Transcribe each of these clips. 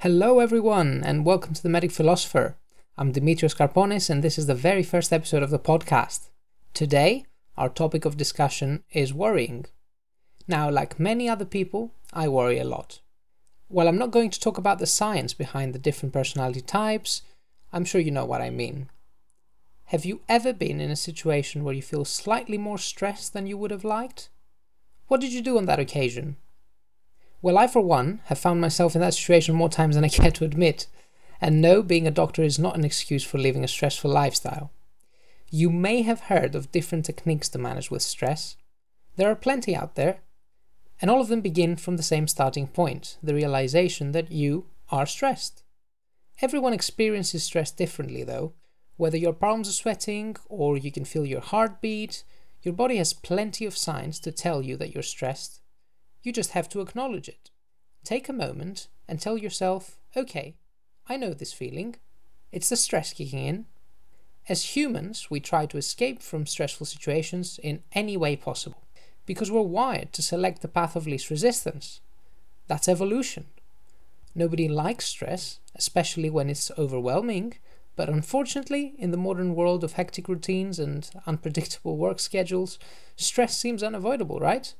Hello, everyone, and welcome to the Medic Philosopher. I'm Dimitrios Karponis, and this is the very first episode of the podcast. Today, our topic of discussion is worrying. Now, like many other people, I worry a lot. While I'm not going to talk about the science behind the different personality types, I'm sure you know what I mean. Have you ever been in a situation where you feel slightly more stressed than you would have liked? What did you do on that occasion? Well, I, for one, have found myself in that situation more times than I care to admit. And no, being a doctor is not an excuse for living a stressful lifestyle. You may have heard of different techniques to manage with stress. There are plenty out there, and all of them begin from the same starting point the realization that you are stressed. Everyone experiences stress differently, though. Whether your palms are sweating or you can feel your heartbeat, your body has plenty of signs to tell you that you're stressed you just have to acknowledge it. Take a moment and tell yourself, okay, I know this feeling. It's the stress kicking in. As humans, we try to escape from stressful situations in any way possible because we're wired to select the path of least resistance. That's evolution. Nobody likes stress, especially when it's overwhelming, but unfortunately, in the modern world of hectic routines and unpredictable work schedules, stress seems unavoidable, right?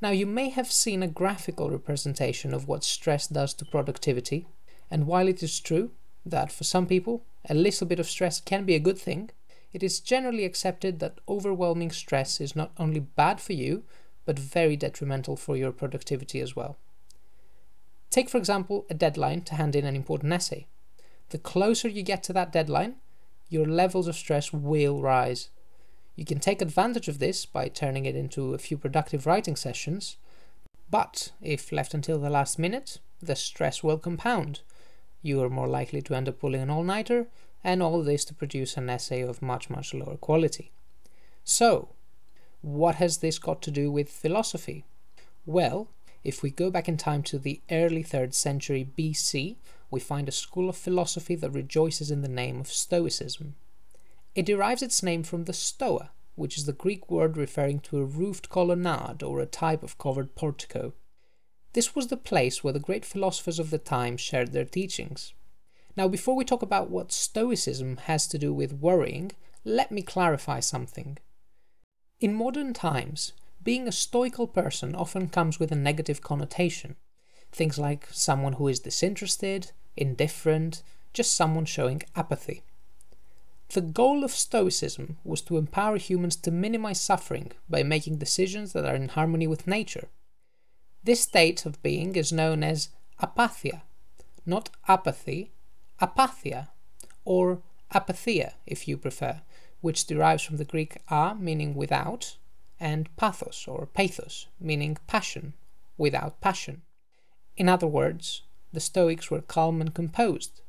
Now, you may have seen a graphical representation of what stress does to productivity, and while it is true that for some people a little bit of stress can be a good thing, it is generally accepted that overwhelming stress is not only bad for you, but very detrimental for your productivity as well. Take, for example, a deadline to hand in an important essay. The closer you get to that deadline, your levels of stress will rise. You can take advantage of this by turning it into a few productive writing sessions, but if left until the last minute, the stress will compound. You are more likely to end up pulling an all nighter, and all this to produce an essay of much, much lower quality. So, what has this got to do with philosophy? Well, if we go back in time to the early 3rd century BC, we find a school of philosophy that rejoices in the name of Stoicism. It derives its name from the stoa, which is the Greek word referring to a roofed colonnade or a type of covered portico. This was the place where the great philosophers of the time shared their teachings. Now, before we talk about what Stoicism has to do with worrying, let me clarify something. In modern times, being a stoical person often comes with a negative connotation. Things like someone who is disinterested, indifferent, just someone showing apathy. The goal of Stoicism was to empower humans to minimize suffering by making decisions that are in harmony with nature. This state of being is known as apatheia, not apathy, apatheia, or apatheia if you prefer, which derives from the Greek a meaning without and pathos or pathos meaning passion, without passion. In other words, the Stoics were calm and composed.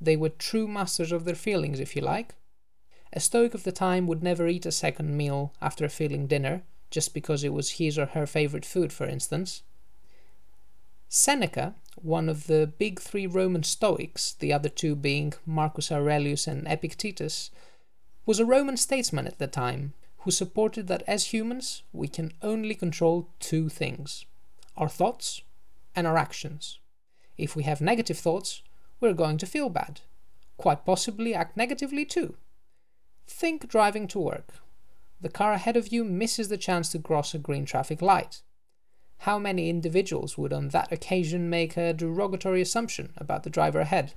They were true masters of their feelings, if you like, a Stoic of the time would never eat a second meal after a filling dinner, just because it was his or her favorite food, for instance. Seneca, one of the big three Roman Stoics, the other two being Marcus Aurelius and Epictetus, was a Roman statesman at the time who supported that as humans we can only control two things our thoughts and our actions. If we have negative thoughts, we're going to feel bad, quite possibly act negatively too. Think driving to work. The car ahead of you misses the chance to cross a green traffic light. How many individuals would on that occasion make a derogatory assumption about the driver ahead?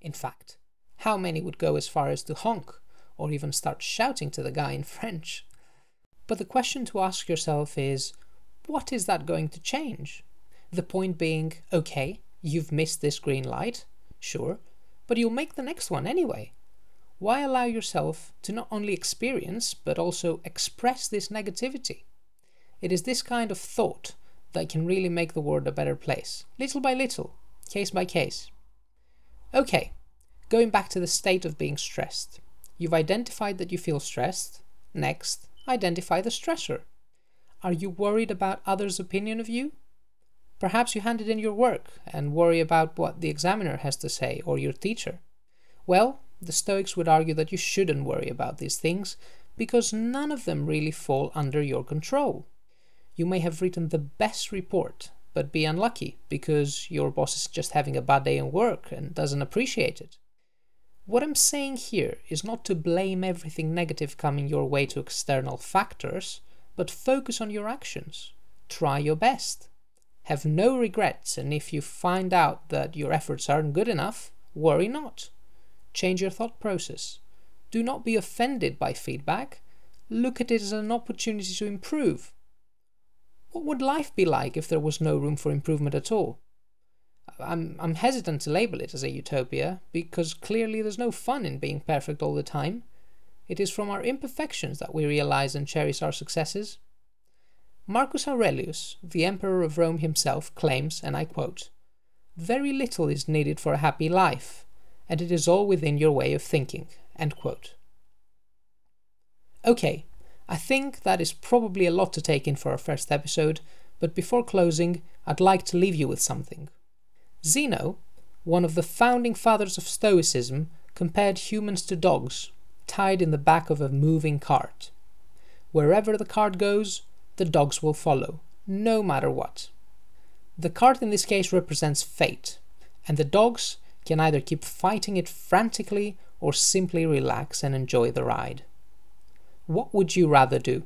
In fact, how many would go as far as to honk or even start shouting to the guy in French? But the question to ask yourself is what is that going to change? The point being, okay, you've missed this green light, sure, but you'll make the next one anyway why allow yourself to not only experience but also express this negativity? It is this kind of thought that can really make the world a better place, little by little, case by case. Okay, going back to the state of being stressed. You've identified that you feel stressed. Next, identify the stressor. Are you worried about others' opinion of you? Perhaps you handed in your work and worry about what the examiner has to say or your teacher. Well, the Stoics would argue that you shouldn't worry about these things because none of them really fall under your control. You may have written the best report, but be unlucky because your boss is just having a bad day in work and doesn't appreciate it. What I'm saying here is not to blame everything negative coming your way to external factors, but focus on your actions. Try your best. Have no regrets, and if you find out that your efforts aren't good enough, worry not. Change your thought process. Do not be offended by feedback. Look at it as an opportunity to improve. What would life be like if there was no room for improvement at all? I'm, I'm hesitant to label it as a utopia because clearly there's no fun in being perfect all the time. It is from our imperfections that we realize and cherish our successes. Marcus Aurelius, the Emperor of Rome himself, claims, and I quote, Very little is needed for a happy life, and it is all within your way of thinking. Okay, I think that is probably a lot to take in for our first episode, but before closing, I'd like to leave you with something. Zeno, one of the founding fathers of Stoicism, compared humans to dogs, tied in the back of a moving cart. Wherever the cart goes, the dogs will follow, no matter what. The cart in this case represents fate, and the dogs can either keep fighting it frantically or simply relax and enjoy the ride. What would you rather do?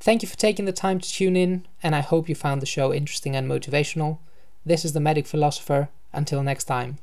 Thank you for taking the time to tune in, and I hope you found the show interesting and motivational. This is the Medic Philosopher. Until next time.